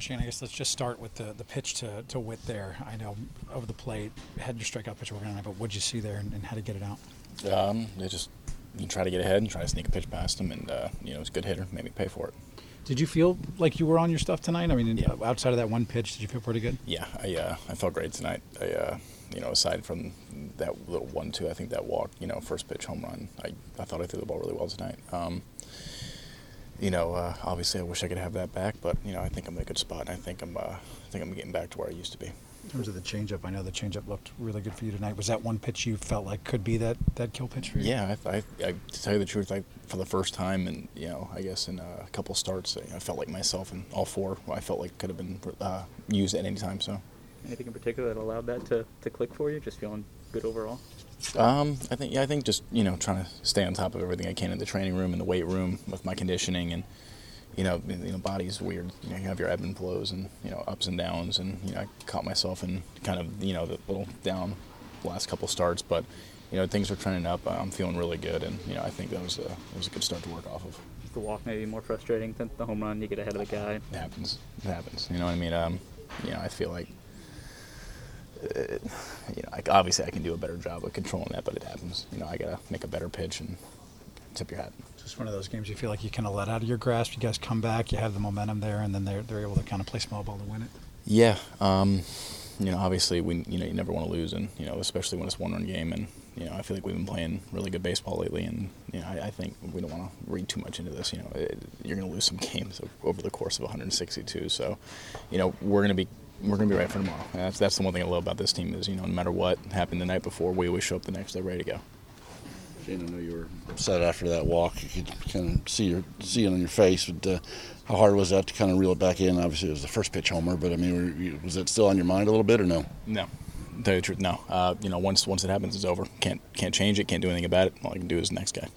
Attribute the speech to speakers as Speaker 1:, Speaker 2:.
Speaker 1: Shane, I guess let's just start with the, the pitch to, to Witt there. I know over the plate, had your strikeout pitch working on it, but what'd you see there and, and how to get it out?
Speaker 2: Um, they just you try to get ahead and try to sneak a pitch past him, and uh, you know it's a good hitter. Made me pay for it.
Speaker 1: Did you feel like you were on your stuff tonight? I mean,
Speaker 2: Yeah.
Speaker 1: outside of that one pitch, did you feel pretty good?
Speaker 2: Yeah, I uh, I felt great tonight. I uh, you know aside from that little one two, I think that walk, you know, first pitch home run. I, I thought I threw the ball really well tonight. Um, you know, uh, obviously I wish I could have that back, but you know I think I'm in a good spot, and I think I'm uh, I think I'm getting back to where I used to be.
Speaker 1: In terms of the changeup, I know the changeup looked really good for you tonight. Was that one pitch you felt like could be that, that kill pitch for you?
Speaker 2: Yeah, I, I, I, to tell you the truth, I, for the first time, and you know, I guess in a couple starts, I felt like myself in all four. I felt like could have been uh, used at any time. So,
Speaker 3: Anything in particular that allowed that to, to click for you? Just feeling good overall?
Speaker 2: um, I think yeah, I think just you know trying to stay on top of everything I can in the training room and the weight room with my conditioning and you know you know body's weird. You know you have your ebb and flows and you know ups and downs and you know I caught myself in kind of you know the little down last couple starts, but you know things are trending up. I'm feeling really good and you know I think that was a that was a good start to work off of.
Speaker 3: Is the walk maybe more frustrating than the home run? You get ahead of the guy.
Speaker 2: It happens. It happens. You know what I mean? Um, you know, I feel like, you know, like obviously I can do a better job of controlling that, but it happens. You know, I gotta make a better pitch and tip your hat.
Speaker 1: Just one of those games you feel like you kind of let out of your grasp. You guys come back, you have the momentum there, and then they're, they're able to kind of play small ball to win it.
Speaker 2: Yeah. Um, you know, obviously we, you know, you never want to lose, and you know, especially when it's one run game, and you know, I feel like we've been playing really good baseball lately, and you know, I, I think we don't want to read too much into this. You know, it, you're going to lose some games over the course of 162, so you know, we're going to be we're going to be ready for tomorrow. That's that's the one thing I love about this team is you know, no matter what happened the night before, we always show up the next day ready to go.
Speaker 4: Shane, I know you were upset after that walk. You could kind of see your see it on your face. But uh, how hard was that to kind of reel it back in? Obviously, it was the first pitch homer, but I mean, were you, was it still on your mind a little bit or no?
Speaker 2: No. Tell you the truth, no. Uh, you know, once once it happens, it's over. Can't can't change it. Can't do anything about it. All I can do is next guy.